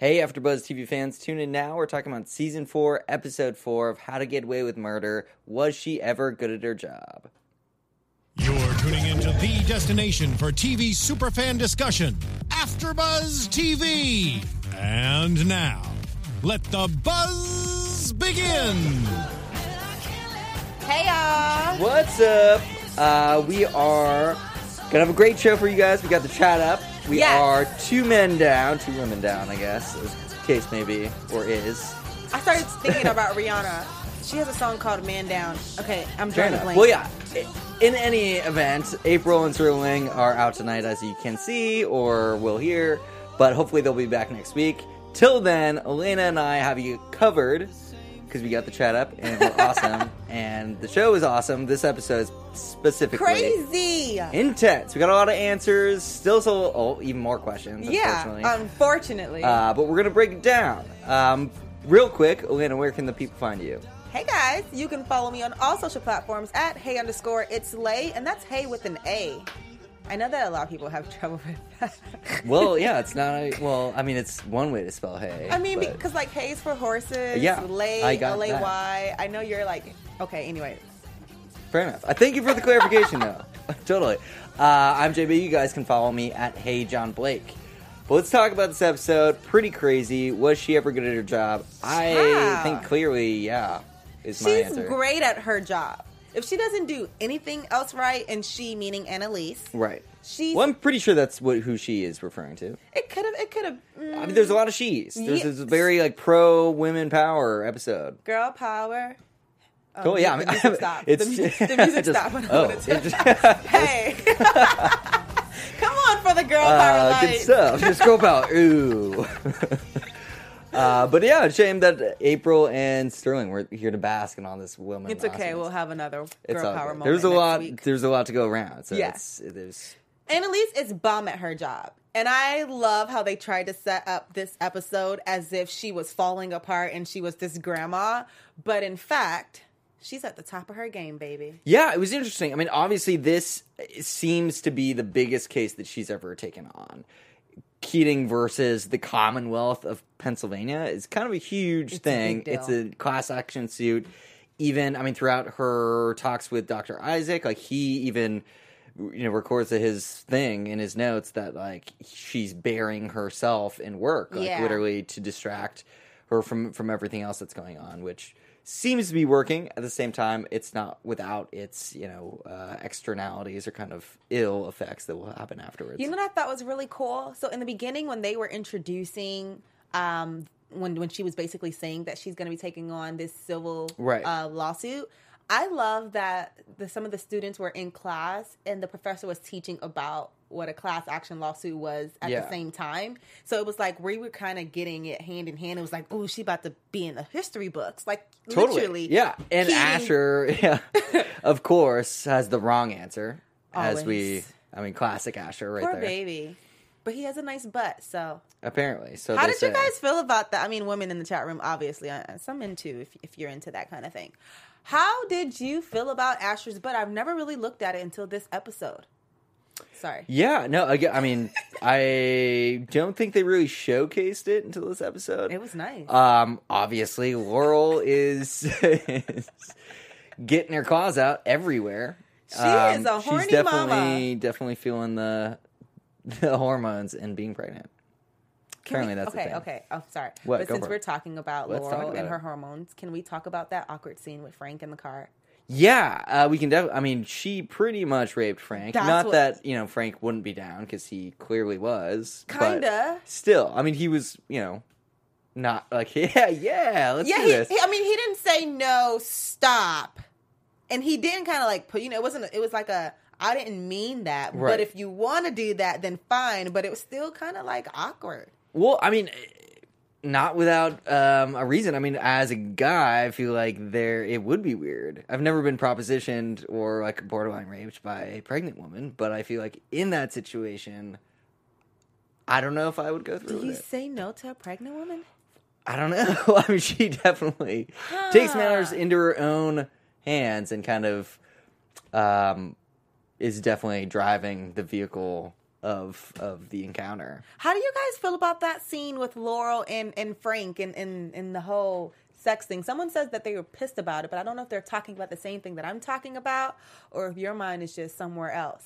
Hey, AfterBuzz TV fans, tune in now. We're talking about season four, episode four of How to Get Away with Murder. Was she ever good at her job? You're tuning into the destination for TV superfan discussion, AfterBuzz TV. And now, let the buzz begin. Hey y'all! What's up? Uh, we are gonna have a great show for you guys. We got the chat up. We Yes. are two men down, two women down, I guess, as the case may be, or is. I started thinking about Rihanna. She has a song called "Man Down." Okay, I'm drawing a blank. Well, yeah. In any event, April and Sterling are out tonight, as you can see or will hear. But hopefully, they'll be back next week. Till then, Elayna and I have you covered because we got the chat up and we're awesome. And the show is awesome. This episode is specifically Crazy. intense. We got a lot of answers. Still, so oh, even more questions. Yeah, Unfortunately. unfortunately. uh, but we're gonna break it down. Um, real quick, Elayna, where can the people find you? hey guys, you can follow me on all social platforms at hey underscore it's lay, and that's hey with an A. I know that a lot of people have trouble with that. Well, yeah, it's not. A, well, I mean, it's one way to spell hay. I mean, but- because like hay is for horses. Yeah, lay, I got L A that. Y. I know you're like okay. Anyway, fair enough. I thank you for the clarification, though. totally. Uh, I'm JB. You guys can follow me at Hey John Blake. But let's talk about this episode. Pretty crazy. Was she ever good at her job? I Yeah. think clearly, yeah, is my she's answer. great at her job. If she doesn't do anything else right, and she meaning Annalise, Right. she's Well, I'm pretty sure that's what who she is referring to. it could have it could have I mean, there's a lot of she's. There's Yes. this very like pro women power episode. girl power. Oh, Cool. Yeah, I the mean, music stopped. It's the, mu- the music just- stopped. when I Oh, wanted to- it just- hey, come on for the girl power Uh, good stuff. Just go about ooh. Uh, but yeah, shame that April and Sterling were here to bask in all this woman. It's okay. We'll have another girl all power moment. There's a lot. Week. There's a lot to go around. So Yeah. it's, there's Annalise is bum at her job. And I love how they tried to set up this episode as if she was falling apart and she was this grandma. But in fact, she's at the top of her game, baby. yeah. It was interesting. I mean, obviously, this seems to be the biggest case that she's ever taken on. Keating versus the Commonwealth of Pennsylvania is kind of a huge It's thing. deal. It's a class action suit. Even, I mean, throughout her talks with Dr. Isaac, like he even, you know, records his thing in his notes that like she's burying herself in work, like Yeah. literally to distract her from from everything else that's going on, which seems to be working. At the same time, it's not without its you know uh, externalities or kind of ill effects that will happen afterwards. You know what I thought was really cool? So in the beginning, when they were introducing, um, when when she was basically saying that she's going to be taking on this civil Right. uh, lawsuit, I love that the, some of the students were in class and the professor was teaching about what a class action lawsuit was at Yeah. the same time. So it was like we were kind of getting it hand in hand. It was like, oh, she about to be in the history books, like Totally. literally. Yeah. And Keating- Asher, yeah, of course, has the wrong answer. As we, I mean, classic Asher right Poor there. baby. But he has a nice butt, so Apparently. So How did you guys feel about that? I mean, women in the chat room, obviously. uh, Some into if if you're into that kind of thing. How did you feel about Asher's butt? I've never really looked at it until this episode. Sorry. Yeah, no, I, I mean, I don't think they really showcased it until this episode. It was nice. Um, obviously, Laurel is, is getting her claws out everywhere. She Um, is a horny she's definitely, mama. Definitely feeling the the hormones and being pregnant. Can we- Apparently, that's the okay. thing. Okay. Oh, sorry. What? But since we're talking about Let's talk Laurel about and it. her hormones, can we talk about that awkward scene with Frank in the car? Yeah, uh, we can definitely. I mean, she pretty much raped Frank. That's Not what- that you know Frank wouldn't be down because he clearly was. but Kinda. Still, I mean, he was. You know, not like yeah, yeah. Let's Yeah. do He, this. he- I mean, he didn't say no. Stop. And he didn't kind of like put. You know, it wasn't. It was like a. I didn't mean that. Right. But if you want to do that, then fine. But it was still kind of like awkward. Well, I mean, not without um, a reason. I mean, as a guy, I feel like there it would be weird. I've never been propositioned or like borderline raped by a pregnant woman, but I feel like in that situation, I don't know if I would go through Do you it. say no to a pregnant woman? I don't know. I mean, she definitely takes matters into her own hands and kind of um, is definitely driving the vehicle of of the encounter. How do you guys feel about that scene with Laurel and, and Frank and, and, and the whole sex thing? Someone says that they were pissed about it, but I don't know if they're talking about the same thing that I'm talking about or if your mind is just somewhere else.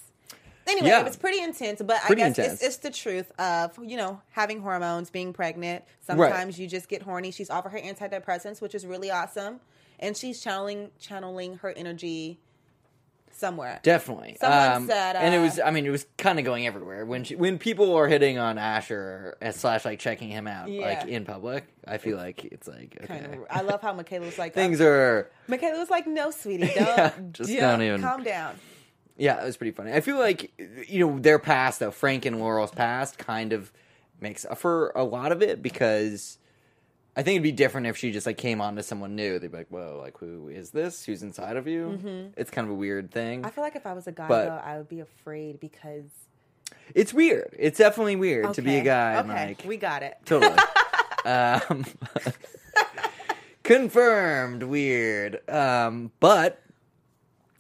Anyway, Yeah. it was pretty intense, but Pretty I guess it's, it's the truth of, you know, having hormones, being pregnant. Sometimes you just get horny. She's offered her antidepressants, which is really awesome. And she's channeling channeling her energy somewhere. Definitely. Someone said, and it uh, was. I mean, it was kind of going everywhere when she, when people are hitting on Asher uh, slash like checking him out Yeah. like in public. I feel like it's like okay, Kind of, I love how Michaela was like, things are. Michaela was like, "No, sweetie, don't, Yeah, just don't even- calm down." Yeah, it was pretty funny. I feel like you know their past though, Frank and Laurel's past, kind of makes up for a lot of it because I think it'd be different if she just like came on to someone new. They'd be like, "Whoa, like who is this? Who's inside of you?" It's kind of a weird thing. Mm-hmm. I feel like if I was a guy, But- though, I would be afraid because It's weird. It's definitely weird to be a guy. Okay, like, we got it. Totally. um, confirmed. Weird. Um, but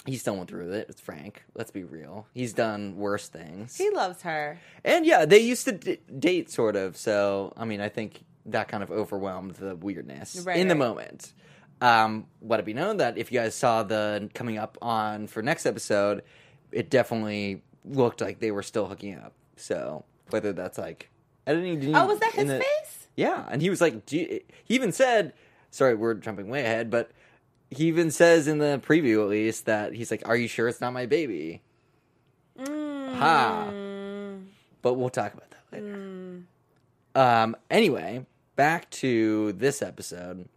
he still went through with it. It's Frank. Let's be real. He's done worse things. He loves her. And yeah, they used to d- date sort of. So I mean, I think that kind of overwhelmed the weirdness Right, in the right. moment. Um, let it be known that if you guys saw the coming up on for next episode, it definitely looked like they were still hooking up. So whether that's like editing, didn't Oh, was that his the- face? Yeah, and he was like, do you, he even said, sorry, we're jumping way ahead, but he even says in the preview at least that he's like, "Are you sure it's not my baby?" Mm. Ha. But we'll talk about that later. Um. Anyway, back to this episode.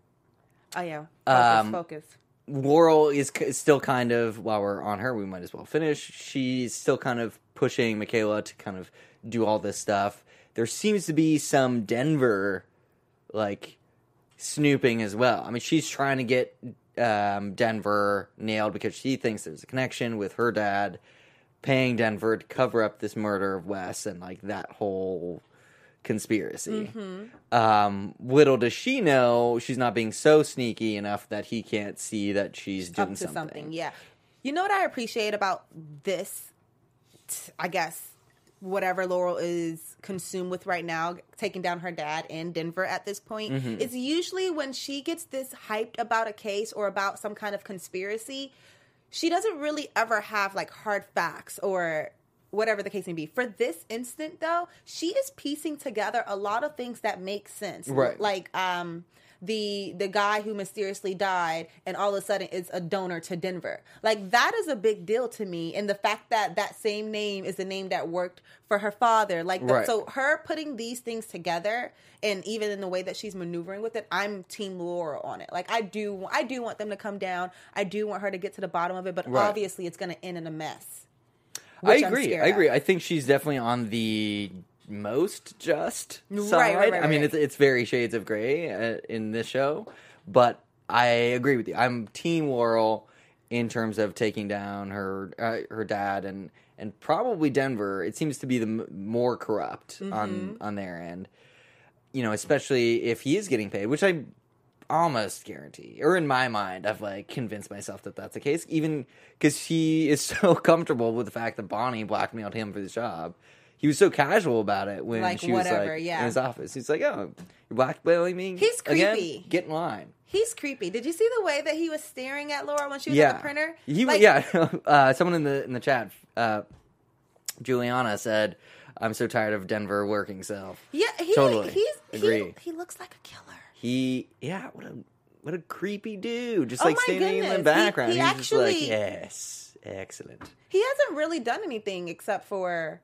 Oh yeah. Focus, Um, focus. Laurel is, still kind of while we're on her, we might as well finish. She's still kind of pushing Michaela to kind of do all this stuff. There seems to be some Denver like snooping as well. I mean, she's trying to get um, Denver nailed because she thinks there's a connection with her dad paying Denver to cover up this murder of Wes and like that whole conspiracy. Um, little does she know she's not being so sneaky enough that he can't see that she's doing Up to something. something. Yeah. You know what I appreciate about this? t- I guess whatever Laurel is consumed with right now, taking down her dad in Denver at this point, Mm-hmm. is usually when she gets this hyped about a case or about some kind of conspiracy, she doesn't really ever have like hard facts or whatever the case may be. For this instant though, she is piecing together a lot of things that make sense. Right. Like um the the guy who mysteriously died and all of a sudden is a donor to Denver. Like that is a big deal to me and the fact that that same name is the name that worked for her father. Like the- Right. so her putting these things together and even in the way that she's maneuvering with it, I'm team Laurel on it. Like I do I do want them to come down. I do want her to get to the bottom of it, but Right. obviously it's going to end in a mess. I agree. I agree. of. I think she's definitely on the most just Right, side. right, right, I mean, it's it's very shades of gray uh, in this show, but I agree with you. I'm Team Laurel in terms of taking down her uh, her dad and and probably Denver. It seems to be the m- more corrupt Mm-hmm. on on their end. You know, especially if he is getting paid, which I almost guarantee, or in my mind, I've like convinced myself that that's the case. Even because he is so comfortable with the fact that Bonnie blackmailed him for this job. He was so casual about it when Like, she was whatever, like yeah. in his office. He's like, "Oh, you're blackmailing me? He's again? creepy. Get in line." He's creepy. Did you see the way that he was staring at Laurel when she was yeah, at the printer? He, Like, yeah. uh, someone in the in the chat, uh, Juliana said, "I'm so tired of Denver working self." Yeah, he, Totally. he's Agree. He, he looks like a killer. He, yeah, what a what a creepy dude, just Oh like standing in the goodness. He- background. he He's just like, actually- yes, excellent. He hasn't really done anything except for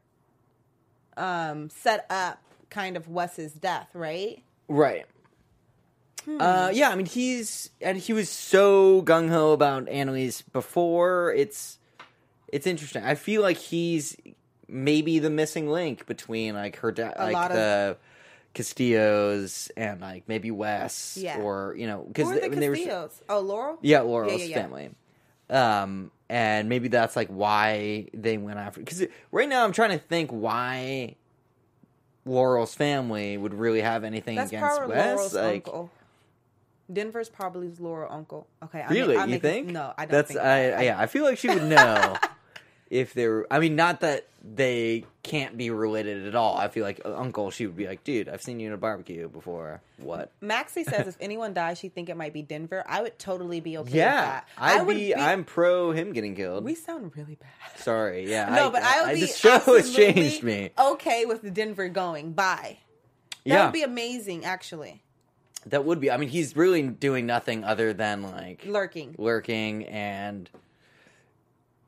um set up kind of Wes's death, right? Right. Hmm. Uh, yeah, I mean he's and he was so gung ho about Annalise before. It's it's interesting. I feel like he's maybe the missing link between like her dad, like lot of- the Castillos, and like maybe Wes, Yeah. or you know, because the they were Castillos? oh, Laurel. yeah, Laurel's yeah, yeah. family. Um, and maybe that's like why they went after. Because right now, I'm trying to think why Laurel's family would really have anything That's against Wes. Laurel's like, uncle. Denver's probably his Laurel uncle. Okay, I really, I you think? No, I don't That's think I, that. yeah. I feel like she would know. if they're. I mean, not that they can't be related at all. I feel like uh, Uncle, she would be like, dude, I've seen you in a barbecue before. What? Maxie says if anyone dies, she think it might be Denver. I would totally be okay with Yeah, that. I'd I would be, I'm pro him getting killed. We sound really bad. Sorry, yeah. No, but I would be This show has changed me. Okay with Denver going. Bye. That yeah, would be amazing, actually. that would be. I mean, he's really doing nothing other than like Lurking. lurking and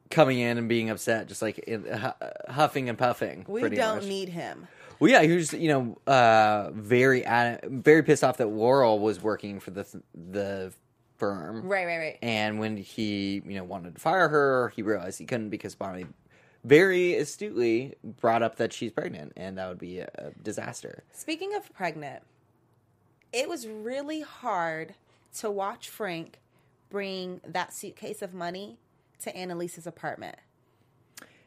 coming in and being upset, just like in, hu- huffing and puffing. We don't much. need him. Well, yeah, he was, you know, uh, very very pissed off that Laurel was working for the the firm, Right, right, right. and when he, you know, wanted to fire her, he realized he couldn't because Bonnie very astutely brought up that she's pregnant, and that would be a, a disaster. Speaking of pregnant, it was really hard to watch Frank bring that suitcase of money to Annalise's apartment.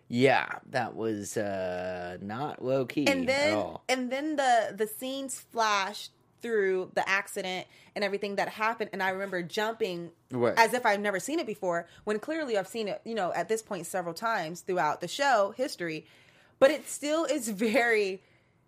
Yeah, that was uh, not low key and at then all. and then the the scenes flashed through the accident and everything that happened and i remember jumping Right. as if i've never seen it before when clearly i've seen it you know at this point several times throughout the show history but it still is very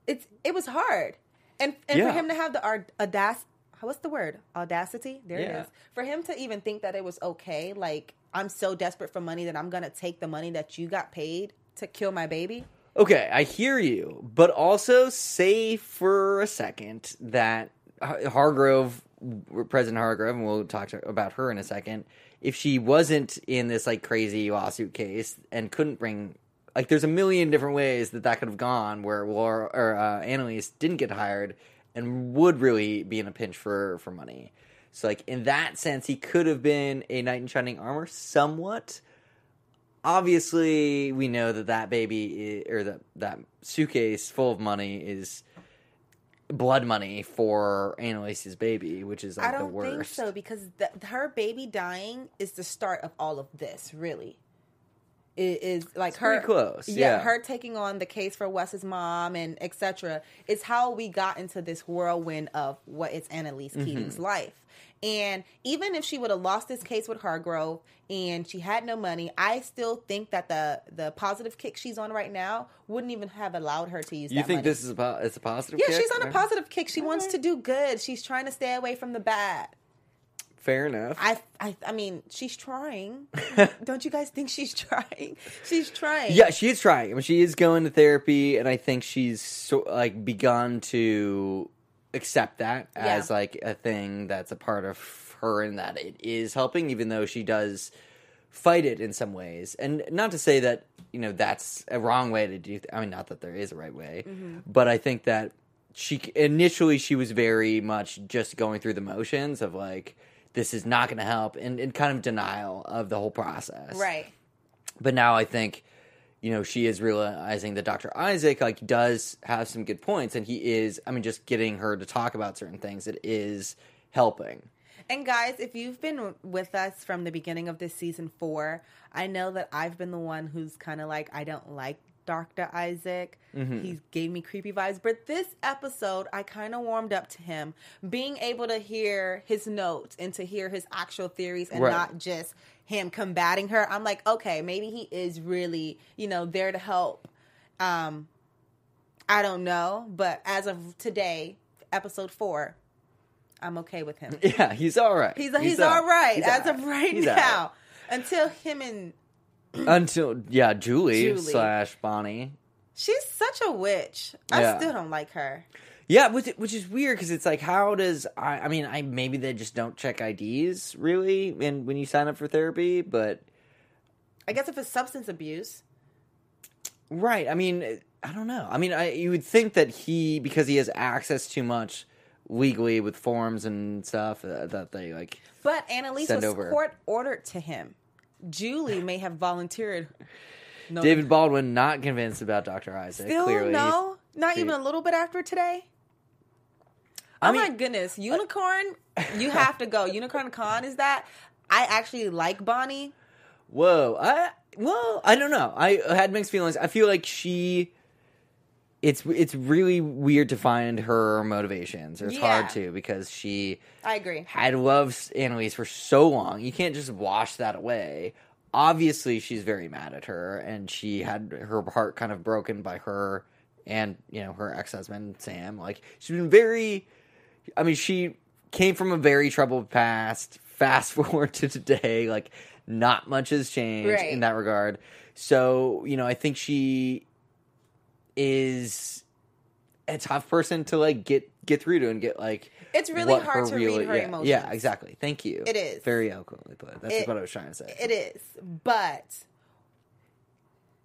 it's it was hard and and Yeah. for him to have the audacity what's the word audacity there Yeah. it is for him to even think that it was okay like i'm so desperate for money that i'm gonna take the money that you got paid to kill my baby Okay, I hear you, but also say for a second that Hargrove, President Hargrove, and we'll talk to, about her in a second. If she wasn't in this like crazy lawsuit case and couldn't bring, like, there's a million different ways that that could have gone where Laura or uh, Annalise didn't get hired and would really be in a pinch for for money. So, like in that sense, he could have been a knight in shining armor, somewhat obviously we know that that baby i or that that suitcase full of money is blood money for Annalise's baby, which is like I the don't think worst. so because th- her baby dying is the start of all of this. Really, it is like her close, yeah. her taking on the case for Wes's mom and etc. is how we got into this whirlwind of what is Annalise Mm-hmm. Keating's life. And even if she would have lost this case with Hargrove and she had no money, I still think that the the positive kick she's on right now wouldn't even have allowed her to use. you think money. this is a po- it's a positive? Kick? Yeah, kick? she's on a positive kick. She wants to do good. She's trying to stay away from the bad. Fair enough. I, I, I mean, she's trying. Don't you guys think she's trying? She's trying. yeah, she is trying. I mean, she is going to therapy, and I think she's so, like begun to accept that as Yeah. like a thing that's a part of her, and that it is helping, even though she does fight it in some ways. And not to say that you know that's a wrong way to do. Th- I mean, not that there is a right way, mm-hmm. but I think that she initially she was very much just going through the motions of like this is not going to help, and, and kind of denial of the whole process, Right. but now I think, you know, she is realizing that Dr. Isaac like does have some good points, and he is. I mean, just getting her to talk about certain things, it is helping. And guys, if you've been with us from the beginning of this season four, I know that I've been the one who's kind of like, I don't like Dr. Isaac. He gave me creepy vibes. But this episode, I kind of warmed up to him. Being able to hear his notes and to hear his actual theories and Right. not just him combating her, I'm like, okay, maybe he is really, you know, there to help. Um, I don't know. But as of today, episode four, I'm okay with him. Yeah, he's all right. He's he's, all right He's as all of right He's now. Until him and Until yeah, Julie, Julie. slash Bonnie. she's such a witch. I Yeah. still don't like her. Yeah, which which is weird because it's like, how does I? I mean, I maybe they just don't check IDs really, and when you sign up for therapy, but I guess if it's substance abuse, Right. I mean, I don't know. I mean, I you would think that he because he has access too much legally with forms and stuff uh, that they like. but Annalise was over. court ordered to him. Julie may have volunteered. No, David Baldwin not convinced about Dr. Isaac. still clearly, no, not even a little bit after today. I oh my goodness, unicorn! you have to go. Unicorn Con is that? I actually like Bonnie. Whoa. I well, I don't know. I had mixed feelings. I feel like she. It's it's really weird to find her motivations. Or it's hard Yeah. to because she I agree. had loved Annalise for so long. You can't just wash that away. obviously she's very mad at her, and she had her heart kind of broken by her and you know her ex husband Sam. Like she's been very. I mean, she came from a very troubled past. Fast forward to today, like not much has changed Right. in that regard. So you know, I think she is a tough person to like get get through to and get like It's really hard to read her yeah, emotions. Yeah, exactly. Thank you. It is. very eloquently put. That's It- what I was trying to say. It is, but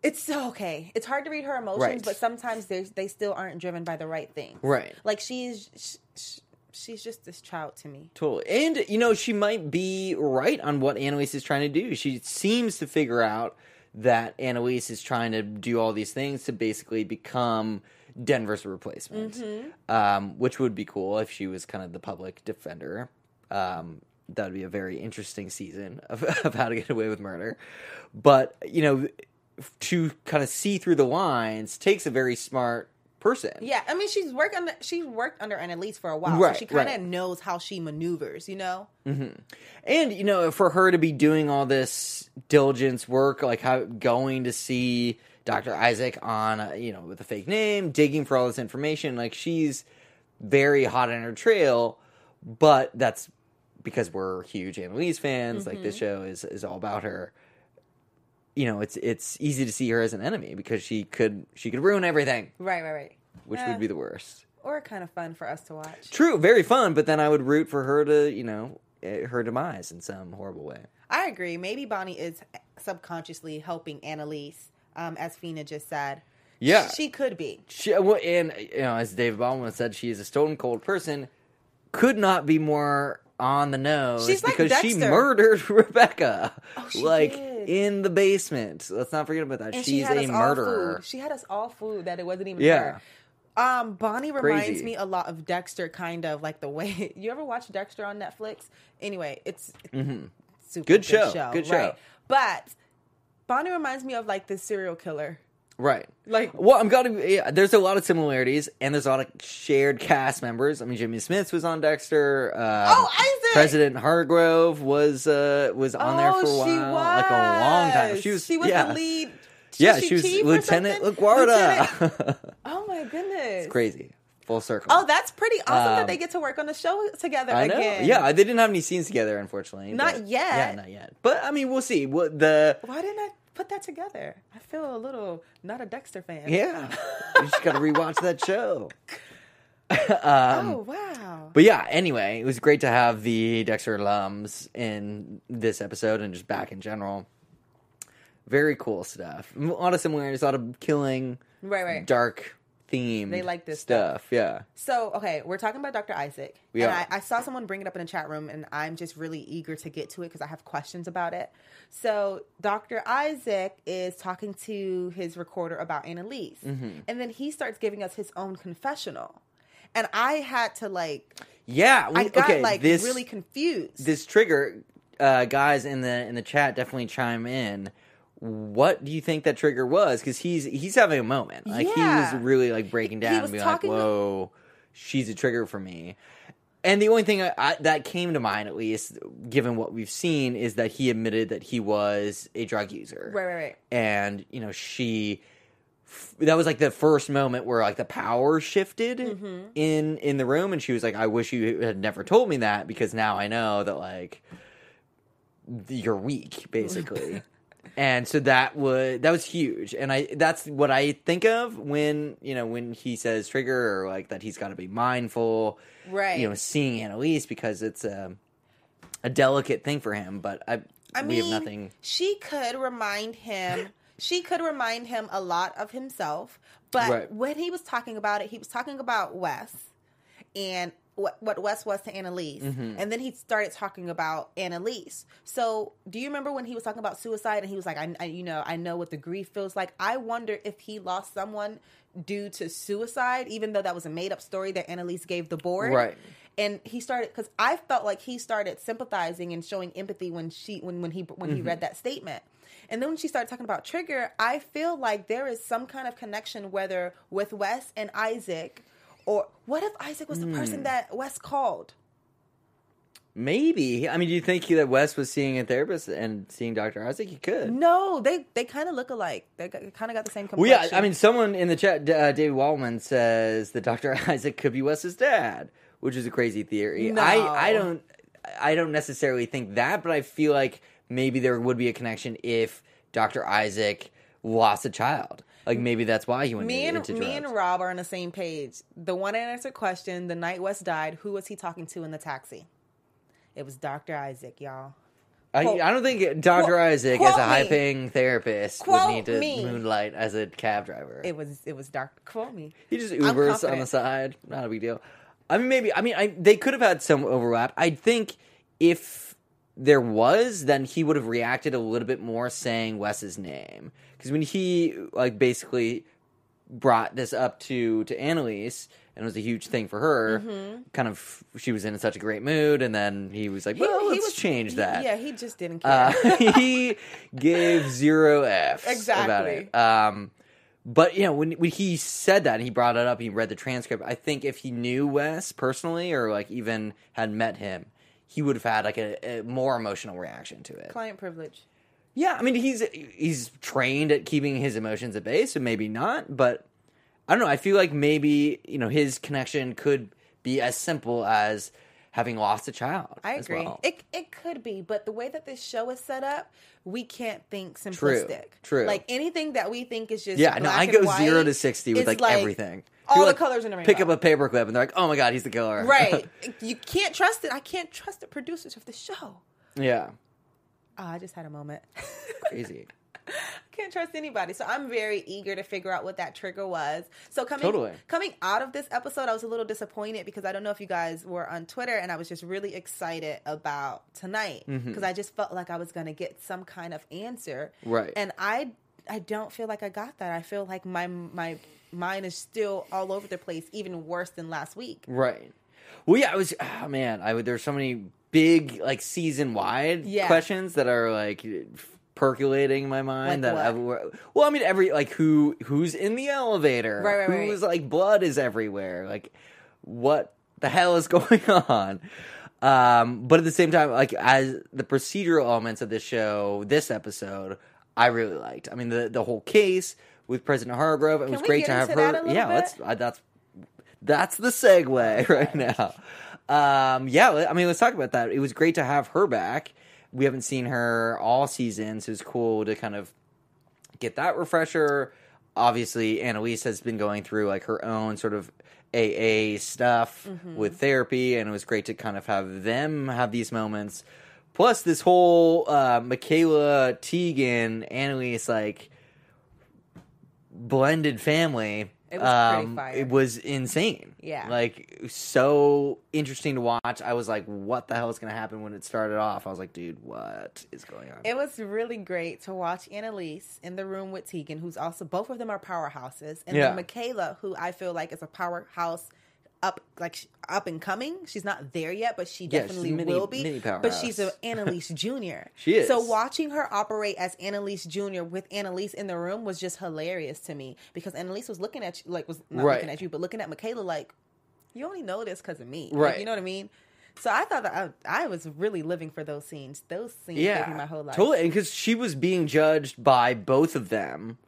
it's so okay. It's hard to read her emotions, Right. but sometimes they they still aren't driven by the right thing. Right. Like she's sh- sh- she's just this child to me. Totally. And, you know, she might be right on what Annalise is trying to do. She seems to figure out that Annalise is trying to do all these things to basically become Denver's replacement, um, which would be cool if she was kind of the public defender. Um, that would be a very interesting season of, of how to get away with murder. But, you know, to kind of see through the lines takes a very smart person. Yeah, I mean she's worked under she's worked under Annalise for a while, Right, so she kind of right. knows how she maneuvers. You know, And you know, for her to be doing all this diligence work, like how going to see Dr. Isaac on, uh, you know, with a fake name, digging for all this information, like she's very hot on her trail. But that's because we're huge Annalise fans. Like this show is is all about her. You know, it's it's easy to see her as an enemy because she could she could ruin everything, right, right, right. which Eh, would be the worst. or kind of fun for us to watch. True, very fun. But then I would root for her to, you know, eh, her demise in some horrible way. I agree. Maybe Bonnie is subconsciously helping Annalise, um, as Fina just said. Yeah. she could be. She, well, and you know, as David Baldwin said, she is a stone cold person. Could not be more on the nose She's like because she Dexter. murdered Rebecca, Oh, she like did. In the basement. Let's not forget about that. And She's she a murderer. She had us all food that it wasn't even Yeah. her. Um, Bonnie reminds Crazy. me a lot of Dexter, kind of like the way you ever watch Dexter on Netflix. Anyway, it's super Mm-hmm. Good show. Good show. right? But Bonnie reminds me of like this serial killer. Right. Like- well, I'm gonna. Yeah, there's a lot of similarities, and there's a lot of shared cast members. I mean, Jimmy Smits was on Dexter. Um, Oh, Isaac! President Hargrove was uh was on there for a while, she was like a long time. She was. the yeah. The lead. Yeah, she she was Lieutenant? LaGuerta. Oh my goodness! It's crazy. Full circle. Oh, that's pretty awesome that Um, they get to work on the show together I know. again. Yeah, they didn't have any scenes together, unfortunately. Not but- yet. Yeah, not yet. But I mean, we'll see. What the? Why didn't I put that together? I feel a little not a Dexter fan. Yeah, you just got to rewatch that show. Um, oh wow. But yeah, anyway, it was great to have the Dexter alums in this episode and just back in general. Very cool stuff. A lot of similarities, a lot of killing, Right, right. dark theme. They like this stuff. Yeah. So, okay, we're talking about Dr. Isaac. We and. I, I saw someone bring it up in the chat room, and I'm just really eager to get to it because I have questions about it. So, Dr. Isaac is talking to his recorder about Annalise. Mm-hmm. And then he starts giving us his own confessional. And I had to, like, Yeah. We, I got, okay, like, this, really confused. this trigger, uh, guys in the in the chat definitely chime in. What do you think that trigger was? Because he's he's having a moment. Like he was really like breaking He down and being like, "Whoa, she's a trigger for me." And the only thing I, I, that came to mind, at least given what we've seen, is that he admitted that he was a drug user. right, right, right. And you know, she that was like the first moment where like the power shifted Mm-hmm. in in the room, and she was like, "I wish you had never told me that because now I know that like you're weak, basically." and so that was that was huge, and I that's what I think of when you know when he says trigger or like that he's got to be mindful, Right. You know, seeing Annalise because it's a a delicate thing for him, but I. I we mean, have nothing. she could remind him. she could remind him a lot of himself. But Right. when he was talking about it, he was talking about Wes and what what Wes was to Annalise, Mm-hmm. and then he started talking about Annalise. So, do you remember when he was talking about suicide and he was like, I, I, you know, I know what the grief feels like. I wonder if he lost someone due to suicide, even though that was a made up story that Annalise gave the board, Right. and he started because I felt like he started sympathizing and showing empathy when she when when he when he Mm-hmm. read that statement. And then when she started talking about trigger, I feel like there is some kind of connection whether with Wes and Isaac or what if Isaac was the Hmm. person that Wes called? Maybe. I mean, do you think that Wes was seeing a therapist and seeing Dr. Isaac? He could. No, they they kind of look alike. They kind of got the same Well, complexion. yeah, I mean, someone in the chat, uh, David Wallman, says that Dr. Isaac could be Wes's dad, which is a crazy theory. No. I, I don't, I don't necessarily think that, but I feel like maybe there would be a connection if Dr. Isaac lost a child. Like maybe that's why he went me and into me and. Rob are on the same page. The one unanswered question: the night Wes died, who was he talking to in the taxi? It was Dr. Isaac, y'all. I, Quote- I don't think Dr. quote- Isaac, quote as a me. high-paying therapist, Quote would need to me. moonlight as a cab driver. It was it was Dr. Quote me. He just Ubers on the side. Not a big deal. I mean, maybe. I mean, I, they could have had some overlap. I think if there was, then he would have reacted a little bit more saying Wes's name. Because when he like basically brought this up to to Annalise, and it was a huge thing for her. Kind of, she was in such a great mood, and then he was like, "Well, let's change he- that." Yeah, he just didn't care. Uh, he gave zero F's about Exactly. it. Um, but you know, when when he said that, and he brought it up. He read the transcript. I think if he knew Wes personally, or like even had met him, he would have had like a, a more emotional reaction to it. Client privilege. Yeah, I mean, he's he's trained at keeping his emotions at bay, so maybe not. But I don't know. I feel like maybe you know his connection could be as simple as having lost a child. I agree. well. It it could be, but the way that this show is set up, we can't think simplistic. true. Like anything that we think is just Yeah, no, I go white, zero to sixty with it's like, everything. All People, the like, colors in the rainbow. Pick up a paperclip and they're like, "Oh my god, he's the killer!" right. you can't trust it. I can't trust the producers of the show. yeah, Oh, I just had a moment. crazy. I can't trust anybody. So I'm very eager to figure out what that trigger was. So coming Totally. coming out of this episode, I was a little disappointed because I don't know if you guys were on Twitter, and I was just really excited about tonight Mm-hmm. because I just felt like I was going to get some kind of answer. Right. And I I don't feel like I got that. I feel like my my mind is still all over the place, even worse than last week. Right. Well, yeah, I was. Oh man, I would. There's so many big like season wide Yeah. questions that are like percolating in my mind. Like that? I, well, I mean, every like who who's in the elevator, Right, right, right. who's like blood is everywhere, like what the hell is going on? Um, but at the same time, like as the procedural elements of this show, this episode, I really liked. I mean, the the whole case with President Hargrove, it was we great to have her. that a little yeah, bit? let's. Uh, that's that's the segue right now. Um, yeah, I mean, let's talk about that. It was great to have her back. We haven't seen her all season, so it's cool to kind of get that refresher. Obviously, Annalise has been going through like her own sort of AA stuff with therapy, and it was great to kind of have them have these moments. Plus, this whole uh, Michaela Tegan Annalise like blended family. It was pretty um, fire. It was insane. Yeah. like so interesting to watch. I was like, "What the hell is going to happen when it started off?" I was like, "Dude, what is going on?" It was really great to watch Annalise in the room with Tegan, who's also both of them are powerhouses, and Yeah. then Michaela, who I feel like is a powerhouse up like up and coming. She's not there yet, but she Yeah, definitely mini- will be. but she's an Annalise Junior. She is. So watching her operate as Annalise Junior with Annalise in the room was just hilarious to me because Annalise was looking at you like was not Right. looking at you, but looking at Michaela like you only know this because of me, Like, Right. you know what I mean. So I thought that I, I was really living for those scenes. Those scenes yeah, gave me my whole life. Totally, And because she was being judged by both of them,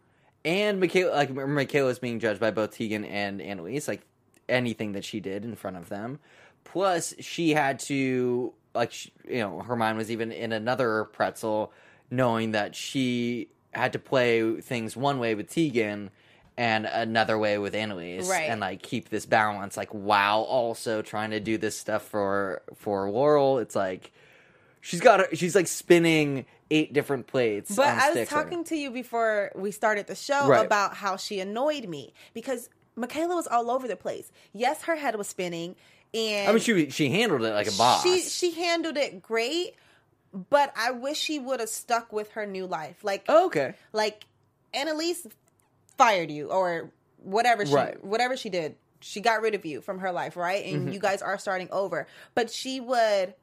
and Michaela, like Michaela was being judged by both Tegan and Annalise, like anything that she did in front of them. Plus, she had to, like, she, you know, her mind was even in another pretzel, knowing that she had to play things one way with Tegan and another way with Annalise, Right. and like keep this balance, like while also trying to do this stuff for for Laurel. It's like she's got her, she's like spinning eight different plates. But I was talking to you before we started the show Right. about how she annoyed me because Michaela was all over the place. Yes, her head was spinning, and I mean, she she handled it like a boss. she she handled it great. But I wish she would have stuck with her new life. Like oh, okay. like Annalise fired you or whatever she Right. whatever she did. She got rid of you from her life, right? Mm-hmm. And you guys are starting over. But she would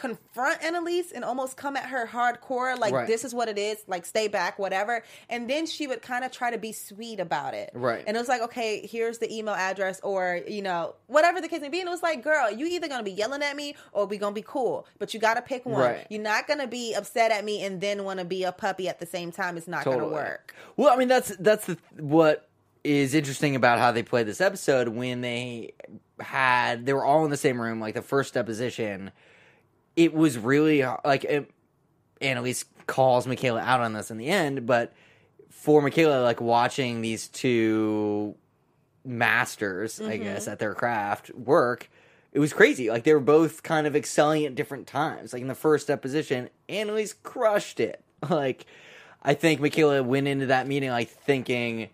confront Annalise and almost come at her hardcore, like Right. this is what it is, like stay back, whatever. And then she would kind of try to be sweet about it. Right. And it was like, okay, here's the email address or, you know, whatever the case may be. And it was like, girl, you either gonna be yelling at me or we gonna be cool. But you gotta pick one. Right. You're not gonna be upset at me and then wanna be a puppy at the same time. It's not gonna work. Well, I mean that's that's the what is interesting about how they played this episode when they had they were all in the same room like the first deposition. It was really like it, Annalise calls Michaela out on this in the end, but for Michaela, like watching these two masters, I guess, at their craft work, it was crazy. Like they were both kind of excelling at different times. Like in the first deposition, Annalise crushed it. Like I think Michaela went into that meeting like thinking uh,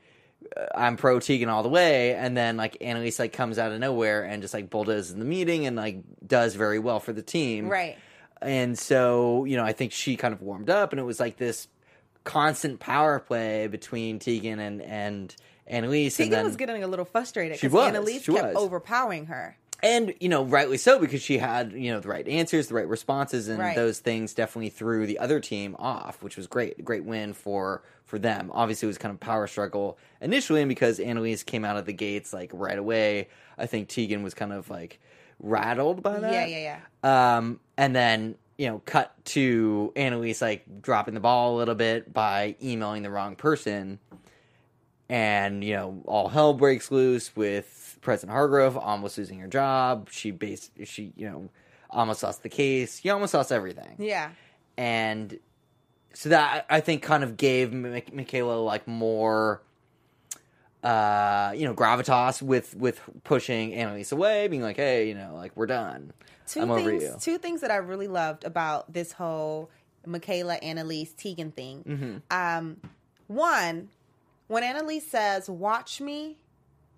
I'm pro Tegan all the way, and then like Annalise like comes out of nowhere and just like bulldozes in the meeting and like does very well for the team. Right. And so, you know, I think she kind of warmed up, and it was like this constant power play between Tegan and and Annalise. Tegan and then, was getting a little frustrated because Annalise she kept was. overpowering her. And you know, rightly so because she had you know the right answers, the right responses, and Right. those things definitely threw the other team off, which was great. Great win for for them. Obviously, it was kind of power struggle initially, and because Annalise came out of the gates like right away, I think Tegan was kind of like rattled by that. Yeah, yeah, yeah. Um, and then you know, cut to Annalise like dropping the ball a little bit by emailing the wrong person, and you know, all hell breaks loose with President Hargrove almost losing her job. She base she you know almost lost the case. She almost lost everything, Yeah. and so that I think kind of gave Mi- Michaela like more. Uh, you know, gravitas with with pushing Annalise away, being like, "Hey, you know, like we're done. 2 I'm things, over you." Two things that I really loved about this whole Michaela, Annalise, Tegan thing. Mm-hmm. Um, one, when Annalise says, "Watch me,"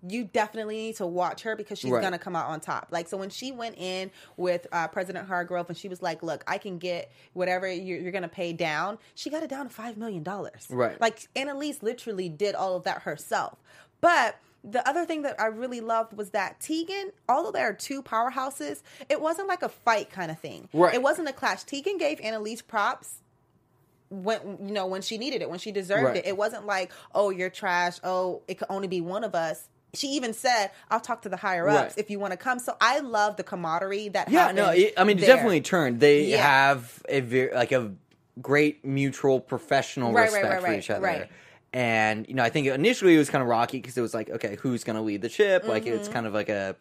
you definitely need to watch her because she's Right. gonna come out on top. Like so, when she went in with uh, President Hargrove and she was like, "Look, I can get whatever you're, you're gonna pay down," she got it down to five million dollars. Right. Like Annalise literally did all of that herself. But the other thing that I really loved was that Tegan, although there are two powerhouses, it wasn't like a fight kind of thing. Right. It wasn't a clash. Tegan gave Annalise props when you know when she needed it, when she deserved Right. it. It wasn't like, oh, you're trash. Oh, it could only be one of us. She even said, "I'll talk to the higher ups Right. if you want to come." So I love the camaraderie that Yeah, no, it, I mean, it definitely turned. They Yeah. have a very like a great mutual professional Right, respect right, for each other. And you know, I think initially it was kind of rocky because it was like, okay, who's going to lead the ship? Like it's Mm-hmm. kind of like a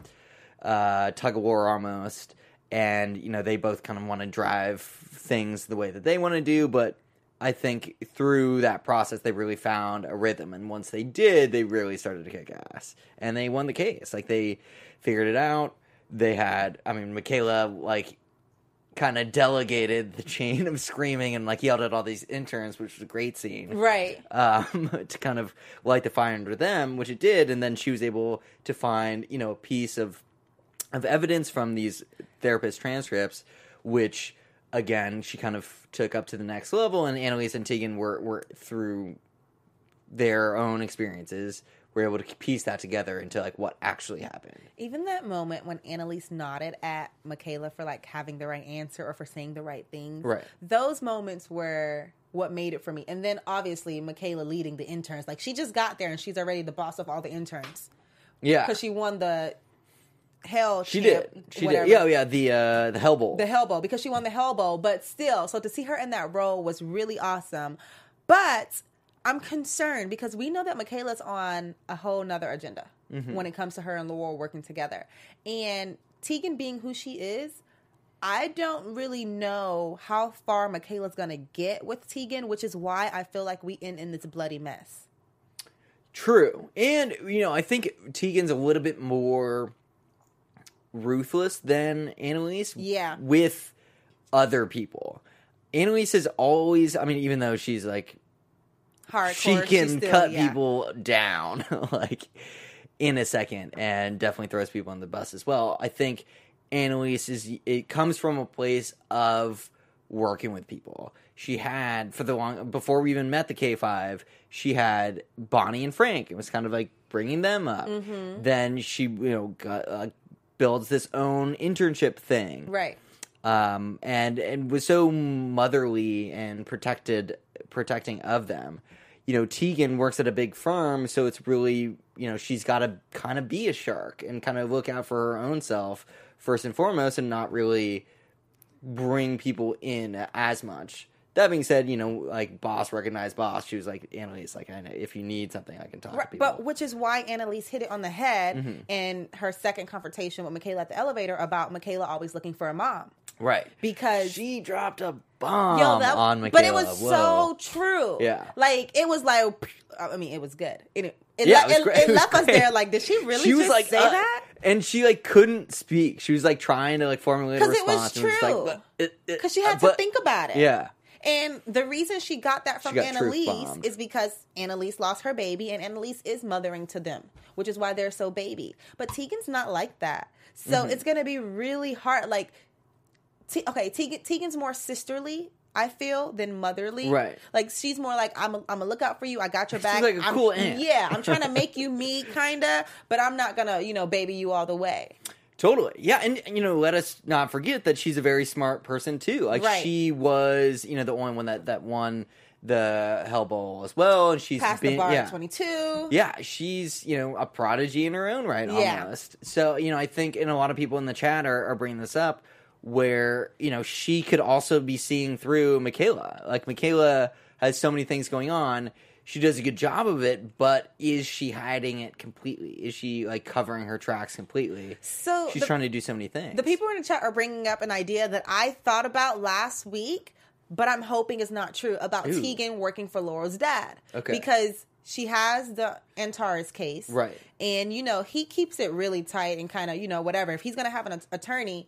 uh, tug of war almost. And you know, they both kind of want to drive things the way that they want to do, but. I think through that process, they really found a rhythm, and once they did, they really started to kick ass, and they won the case. Like they figured it out. They had, I mean, Michaela like kind of delegated the chain of screaming and like yelled at all these interns, which was a great scene. right. Um, to kind of light the fire under them, which it did, and then she was able to find, you know, a piece of of evidence from these therapist transcripts, which again she kind of took up to the next level, and Annalise and Tegan were were through their own experiences were able to piece that together into like what actually happened. Even that moment when Annalise nodded at Michaela for like having the right answer or for saying the right things. Right. Those moments were what made it for me. And then obviously Michaela leading the interns. Like she just got there and she's already the boss of all the interns. Yeah, Because she won the hell she champ, did. She whatever. did. Yeah, yeah. The uh, the Hell Bowl. The Hell Bowl because she won the Hell Bowl, but still, so to see her in that role was really awesome. But I'm concerned because we know that Michaela's on a whole nother agenda Mm-hmm. when it comes to her and Laurel working together. And Tegan being who she is, I don't really know how far Michaela's gonna get with Tegan, which is why I feel like we end in this bloody mess. True. And, you know, I think Tegan's a little bit more ruthless than Annalise. Yeah. With other people. Annalise is always, I mean, even though she's like, Hardcore, she can still- cut yeah. people down, like, in a second and definitely throws people on the bus as well. I think Annalise is, it comes from a place of working with people. She had, for the long, before we even met the K5, she had Bonnie and Frank. It was kind of like bringing them up. Mm-hmm. Then she, you know, got, uh, builds this own internship thing Right. um, and and was so motherly and protected, protecting of them. You know, Tegan works at a big firm, so it's really you know she's got to kind of be a shark and kind of look out for her own self first and foremost, and not really bring people in as much. That being said, you know, like boss recognized boss, she was like, Annalise, like, I know if you need something, I can talk to Right, people. but which is why Annalise hit it on the head Mm-hmm. in her second confrontation with Michaela at the elevator about Michaela always looking for a mom. right. Because She dropped a bomb Yo, that, on Michaela. but it was Whoa. so true. Yeah. like it was like, I mean, it was good. It, it, Yeah, le- it it, it It left us there. Like, did she really she was like say uh, that? and she like couldn't speak. She was like trying to like formulate a it response. and was true. like, but it- it- Because she had but- to think about it. Yeah, And the reason she got that from got Annalise is because Annalise lost her baby and Annalise is mothering to them, which is why they're so baby. But Tegan's not like that. So Mm-hmm. it's going to be really hard. Like, Te- okay, Tegan, Tegan's more sisterly. I feel than motherly, Right. Like she's more like I'm. A, I'm gonna look out for you. I got your back. like a I'm- cool aunt. Yeah, I'm trying to make you me, kinda, but I'm not gonna, you know, baby you all the way. Totally. Yeah, and you know, let us not forget that she's a very smart person too. Like Right. she was, you know, the only one that that won the Hell Bowl as well, and she's Past been the bar yeah. at 22. Yeah, she's you know a prodigy in her own right, Yeah. almost. So you know, I think, and a lot of people in the chat are, are bringing this up, where you know she could also be seeing through Michaela. Like Michaela has so many things going on. She does a good job of it, but is she hiding it completely? Is she like covering her tracks completely? So She's the- trying to do so many things. The people in the chat are bringing up an idea that I thought about last week, but I'm hoping is not true about Ooh. Tegan working for Laurel's dad. Okay. Because she has the Antares case. Right. And, you know, he keeps it really tight and kind of, you know, whatever. If he's going to have an attorney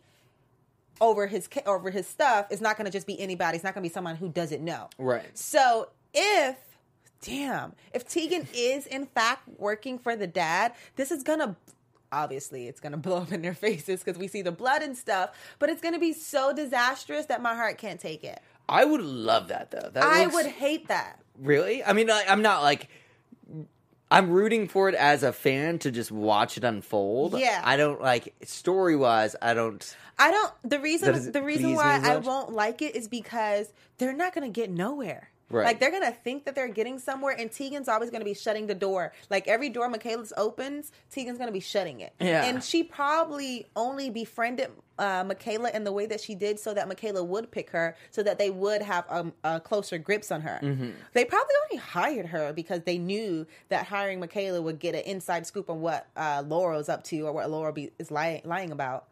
over his over his stuff, it's not going to just be anybody. It's not going to be someone who doesn't know. Right. So if damn, if Tegan is in fact working for the dad, this is gonna obviously it's gonna blow up in their faces because we see the blood and stuff, but it's gonna be so disastrous that my heart can't take it. I would love that though. That I looks- would hate that. Really? I mean, I, I'm not like. I'm rooting for it as a fan to just watch it unfold. Yeah. I don't like story wise. I don't. I don't. The reason the reason why I won't like it is because they're not to get nowhere. Right. Like they're gonna think that they're getting somewhere, and Tegan's always gonna be shutting the door. Like every door Michaela's opens, Tegan's gonna be shutting it. Yeah. And she probably only befriended uh, Michaela in the way that she did, so that Michaela would pick her, so that they would have um, uh, closer grips on her. Mm-hmm. They probably only hired her because they knew that hiring Michaela would get an inside scoop on what uh, Laurel's up to or what Laurel be, is lying lying about.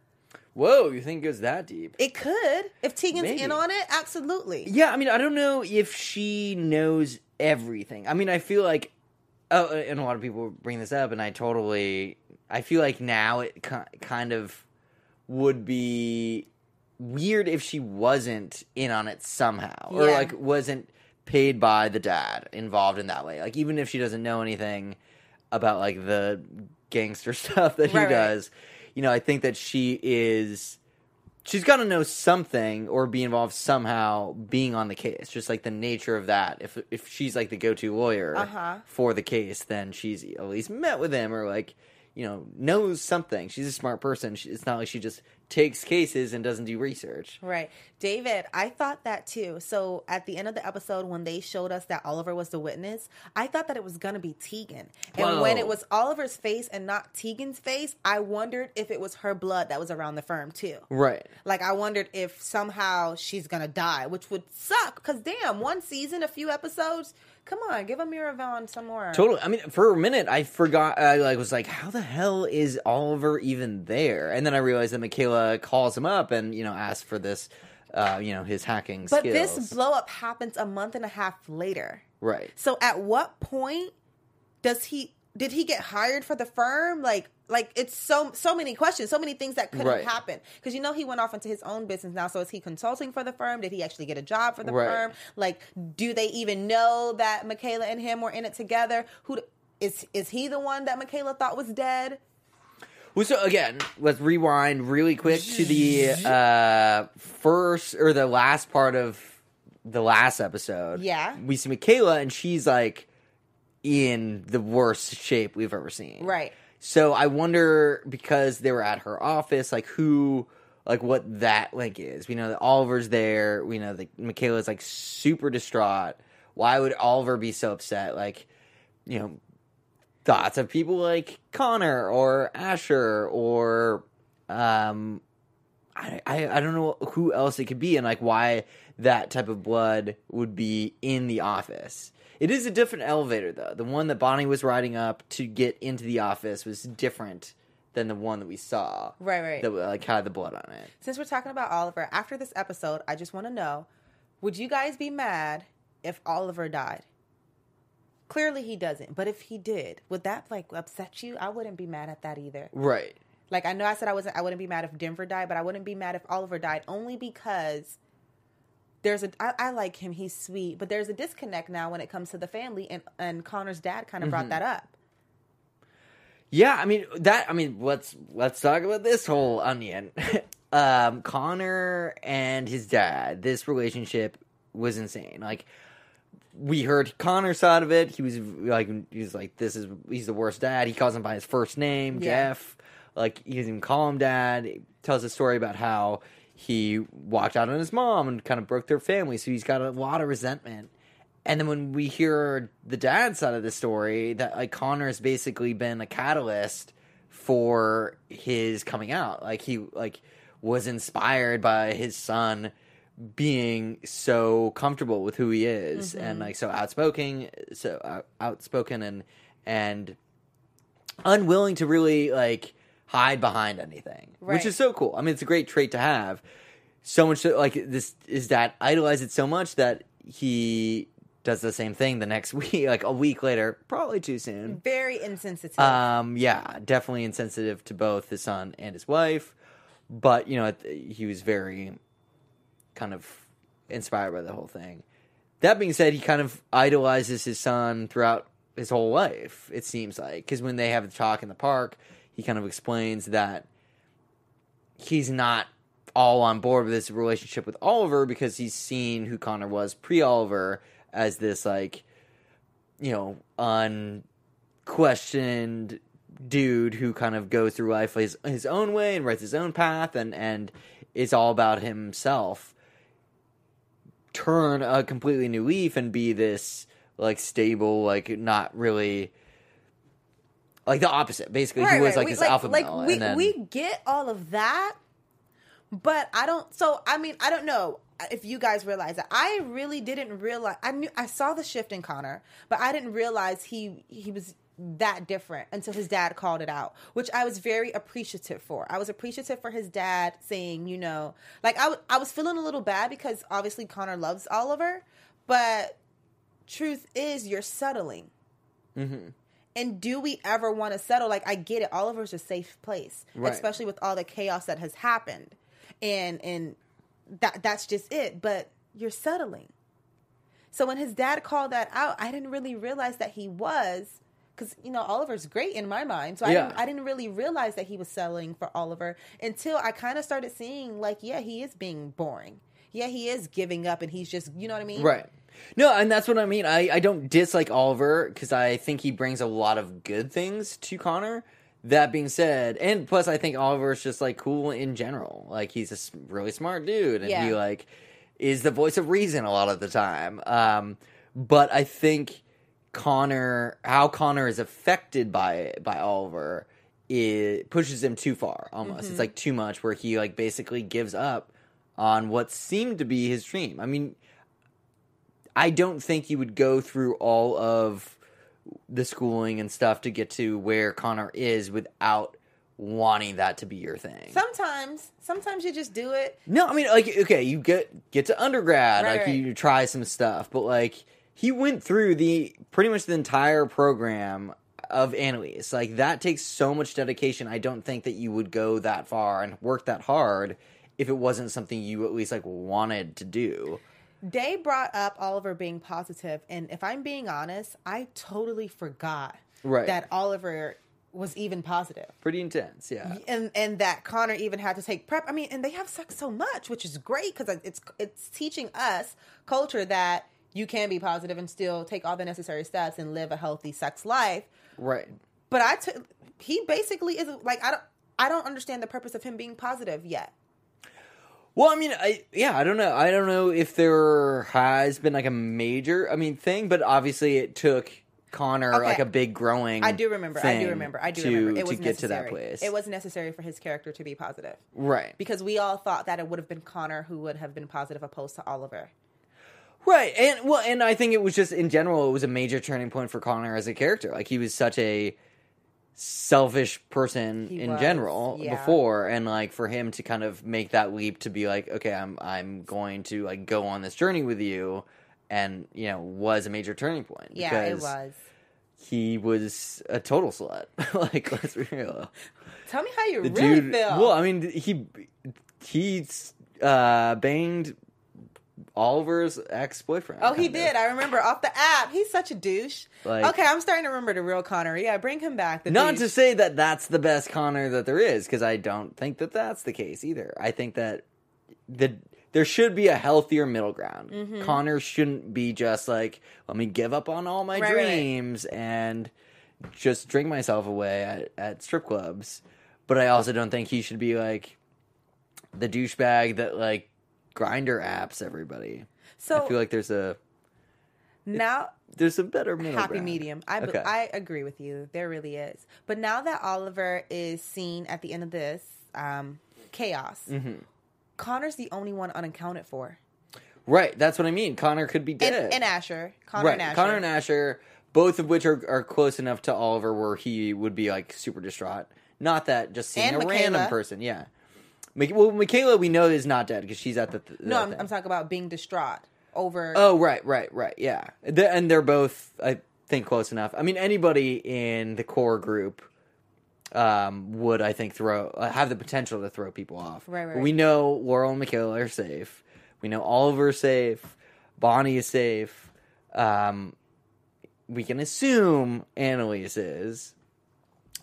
Whoa, you think it goes that deep? It could. If Tegan's Maybe. in on it, absolutely. Yeah, I mean, I don't know if she knows everything. I mean, I feel like, oh, uh, and a lot of people bring this up, and I totally, I feel like now it kind of would be weird if she wasn't in on it somehow, or like wasn't paid by the dad involved in that way. Like even if she doesn't know anything about like the gangster stuff that he Right, right. You know, I think that she is she's got to know something or be involved somehow being on the case just like the nature of that if if she's like the go-to lawyer Uh-huh. for the case then she's at least met with him or like you know knows something she's a smart person she, it's not like she just takes cases and doesn't do research Right. David, I thought that too. So at the end of the episode, when they showed us that Oliver was the witness, I thought that it was going to be Tegan. And when it was Oliver's face and not Tegan's face, I wondered if it was her blood that was around the firm too. right Like I wondered if somehow she's gonna die, which would suck. Cause damn, one season, a few episodes. Come on, give Amirah Vann some more. Totally. I mean, for a minute, I forgot. I like was like, "How the hell is Oliver even there?" And then I realized that Michaela calls him up and you know asks for this, uh, you know, his hacking But skills. this blow up happens a month and a half later. right. So at what point does he did he get hired for the firm? Like like it's so so many questions, so many things that could Right. have happened. Because you know he went off into his own business now. So is he consulting for the firm? Did he actually get a job for the Right. firm? Like, do they even know that Michaela and him were in it together? Who is is he the one that Michaela thought was dead? Well, so again, let's rewind really quick to the uh, first or the last part of the last episode. Yeah. we see Michaela, and she's like in the worst shape we've ever seen. Right. So I wonder because they were at her office, like who like what that link is. We know that Oliver's there. We know that Michaela's like super distraught. Why would Oliver be so upset? Like, you know, thoughts of people like Connor or Asher or um I, I I don't know who else it could be and like why that type of blood would be in the office. It is a different elevator though. The one that Bonnie was riding up to get into the office was different than the one that we saw. Right, right. That like had the blood on it. Since we're talking about Oliver, after this episode, I just want to know would you guys be mad if Oliver died? Clearly he doesn't, but if he did, would that like upset you? I wouldn't be mad at that either. Right. Like I know I said I wasn't I wouldn't be mad if Denver died, but I wouldn't be mad if Oliver died only because there's a I, I like him, he's sweet, but there's a disconnect now when it comes to the family and and Connor's dad kind of brought that up. Yeah, I mean that. I mean, let's let's talk about this whole onion. um, Connor and his dad. This relationship was insane. Like we heard Connor's side of it. He was like, he was like, this is he's the worst dad. He calls him by his first name, Yeah. Jeff. Like he doesn't even call him dad. He tells a story about how he walked out on his mom and kind of broke their family. So he's got a lot of resentment. And then when we hear the dad side of the story, that like Connor's basically been a catalyst for his coming out. Like he like was inspired by his son being so comfortable with who he is mm-hmm. and like so outspoken, so out- outspoken and and unwilling to really like hide behind anything, which is so cool. I mean, it's a great trait to have. So much so, like this is that idolize it so much that he does the same thing the next week, like a week later, probably too soon. Very insensitive. Um, yeah, definitely insensitive to both his son and his wife, but you know he was very kind of inspired by the whole thing. That being said, he kind of idolizes his son throughout his whole life. It seems like because when they have the talk in the park, he kind of explains that he's not all on board with this relationship with Oliver because he's seen who Connor was pre Oliver as this like you know unquestioned dude who kind of goes through life his his own way and writes his own path and and it's all about himself. Turn a completely new leaf and be this like stable like not really like the opposite basically he was like We- this alpha like male we and then we get all of that, but I don't. So I mean, I don't know if you guys realize that. I really didn't realize. I knew I saw the shift in Connor, but I didn't realize he he was that different until his dad called it out, which I was very appreciative for. I was appreciative for his dad saying, you know, like I, w- I was feeling a little bad because obviously Connor loves Oliver, but truth is you're settling. Mm-hmm. And do we ever want to settle? Like, I get it. Oliver's a safe place, Right. especially with all the chaos that has happened, and and that that's just it. But you're settling. So when his dad called that out, I didn't really realize that he was, because you know Oliver's great in my mind. So I Yeah. didn't, I didn't really realize that he was settling for Oliver until I kind of started seeing like, yeah, he is being boring. Yeah, he is giving up, and he's just, you know what I mean? Right. No, and that's what I mean. I, I don't dislike Oliver because I think he brings a lot of good things to Connor. That being said, and plus I think Oliver's just like cool in general. Like he's a s- really smart dude, and he like is the voice of reason a lot of the time. Um, but I think Connor, how Connor is affected by by Oliver, it pushes him too far. Almost, it's like too much, where he like basically gives up on what seemed to be his dream. I mean, I don't think you would go through all of the schooling and stuff to get to where Connor is without wanting that to be your thing. Sometimes, sometimes you just do it. no, I mean like okay, you get get to undergrad, Right, like right. you try some stuff, but like he went through the pretty much the entire program of Annalise. Like that takes so much dedication. I don't think that you would go that far and work that hard if it wasn't something you at least like wanted to do. They brought up Oliver being positive, and if I'm being honest, I totally forgot Right. that Oliver was even positive. Pretty intense, yeah. And and that Connor even had to take PrEP. I mean, and they have sex so much, which is great because it's it's teaching us culture that you can be positive and still take all the necessary steps and live a healthy sex life. Right. But I took he basically is like I don't I don't understand the purpose of him being positive yet. Well, I mean, I yeah, I don't know. I don't know if there has been like a major, I mean, thing, but obviously it took Connor Okay. like a big growing. I do remember. I do thing remember. I do to, remember. It to get necessary. to that place. It was necessary for his character to be positive right, because we all thought that it would have been Connor who would have been positive opposed to Oliver. right, and well, and I think it was just in general, it was a major turning point for Connor as a character. Like he was such a selfish person He in was, general yeah. before and like for him to kind of make that leap to be like okay I'm I'm going to like go on this journey with you and you know was a major turning point Yeah, it was. he was a total slut like let's be real Tell me how you the really dude feel. well I mean he he uh banged Oliver's ex-boyfriend Oh, he of. did. I remember off the app. He's such a douche. Like- okay, I'm starting to remember the real Connor. Yeah, bring him back. Not douche. to say that that's the best Connor that there is, because I don't think that that's the case either. I think that the there should be a healthier middle ground. Mm-hmm. Connor shouldn't be just like, let me give up on all my Right, right. dreams and just drink myself away at, at strip clubs. But I also don't think he should be like the douchebag that like Grindr apps everybody. so I feel like there's a now there's a better happy ground. medium. I, Okay. I agree with you. There really is. But now that Oliver is seen at the end of this um, chaos, Mm-hmm. Connor's the only one unaccounted for. Right, that's what I mean. Connor could be And, dead. and Asher, Connor right, and Asher. Connor and Asher, both of which are, are close enough to Oliver where he would be like super distraught. Not that just seeing And a Michaela. random person, yeah. Well, Michaela, we know is not dead because she's at the. Th- no, I'm. I'm talking about being distraught over. Oh, right, right, right. Yeah, The- and they're both, I think, close enough. I mean, anybody in the core group um, would, I think, throw uh, have the potential to throw people off. Right, right, But we know Laurel and Michaela are safe. We know Oliver's safe. Bonnie is safe. Um, we can assume Annalise is,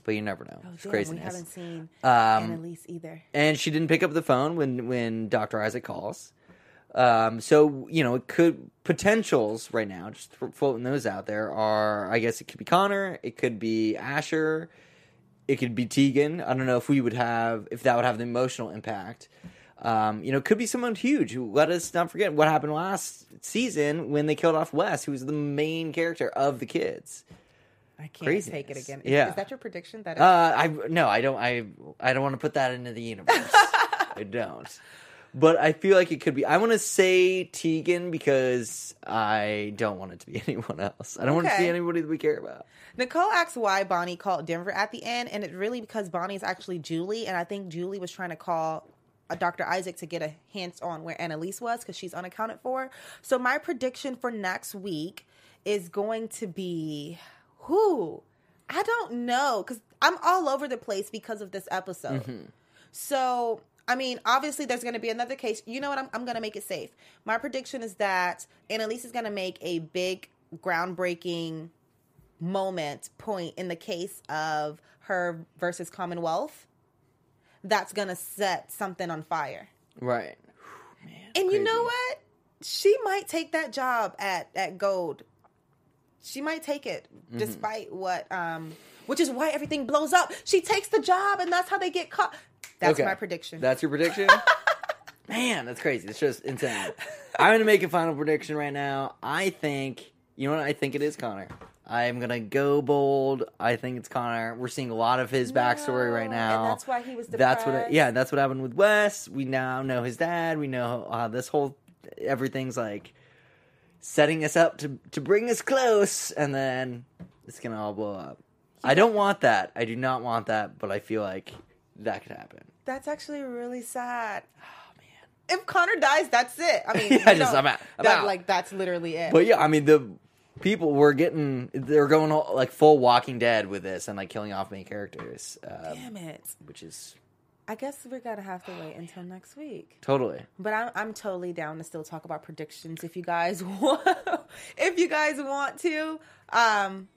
but you never know. Oh, it's damn, craziness. we haven't seen Um, Annalise either. and she didn't pick up the phone when when Dr. Isaac calls. Um, so you know, it could potentials right now, just floating those out there are. I guess it could be Connor, it could be Asher, it could be Tegan. I don't know if we would have if that would have the emotional impact. Um, you know, it could be someone huge. Let us not forget what happened last season when they killed off Wes, who was the main character of the kids. I can't craziness. take it again. Yeah. Is that your prediction? That Uh, I no, I don't. I I don't want to put that into the universe. I don't. But I feel like it could be. I want to say Tegan because I don't want it to be anyone else. I don't want it to be Okay. anybody that we care about. Nicole asks why Bonnie called Denver at the end, and it's really because Bonnie is actually Julie, and I think Julie was trying to call uh, Dr. Isaac to get a hint on where Annalise was because she's unaccounted for. So my prediction for next week is going to be who? I don't know because I'm all over the place because of this episode. Mm-hmm. So, I mean, obviously, there's going to be another case. You know what? I'm, I'm going to make it safe. My prediction is that Annalise is going to make a big, groundbreaking moment point in the case of her versus Commonwealth. That's going to set something on fire. Right. Man, And you know what? She might take that job at at Gold. She might take it Mm-hmm. despite what um which is why everything blows up. She takes the job and that's how they get caught. That's Okay. my prediction. That's your prediction. Man, that's crazy. It's just insane. I'm gonna make a final prediction right now. I think you know what I think it is Connor. I'm gonna go bold. I think it's Connor. We're seeing a lot of his backstory right now. and that's why he was That's what. depressed. Yeah, that's what happened with Wes. We now know his dad. We know uh, this whole everything's like setting us up to to bring us close, and then it's gonna all blow up. I don't want that. I do not want that, but I feel like that could happen. That's actually really sad. Oh man. If Connor dies, that's it. I mean, Yeah, you just, know, I'm out. I'm that- out. like that's literally it. But yeah, I mean the people were getting they're going all, like full Walking Dead with this and like killing off main characters, uh, Damn it. which is I guess we're gonna have to wait until next week. totally. But I'm I'm totally down to still talk about predictions if you guys want if you guys want to. Um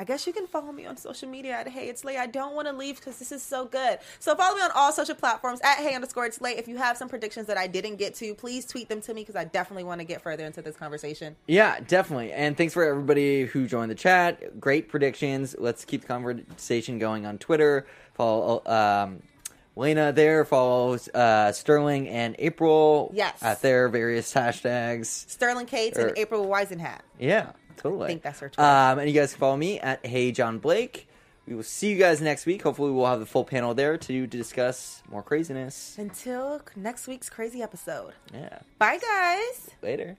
I guess you can follow me on social media at Hey It's Elayna. I don't want to leave because this is so good. So follow me on all social platforms at Hey underscore It's Elayna. If you have some predictions that I didn't get to, please tweet them to me because I definitely want to get further into this conversation. Yeah, definitely. And thanks for everybody who joined the chat. Great predictions. Let's keep the conversation going on Twitter. Follow um, Lena there follows uh, Sterling and April Yes. at their various hashtags. Sterling Cates Or- and April Weisenhat. Yeah, totally. I think that's her Twitter. Um, and you guys can follow me at Hey John Blake. We will see you guys next week. Hopefully, we'll have the full panel there to discuss more craziness. Until next week's crazy episode. Yeah, Bye, guys. later.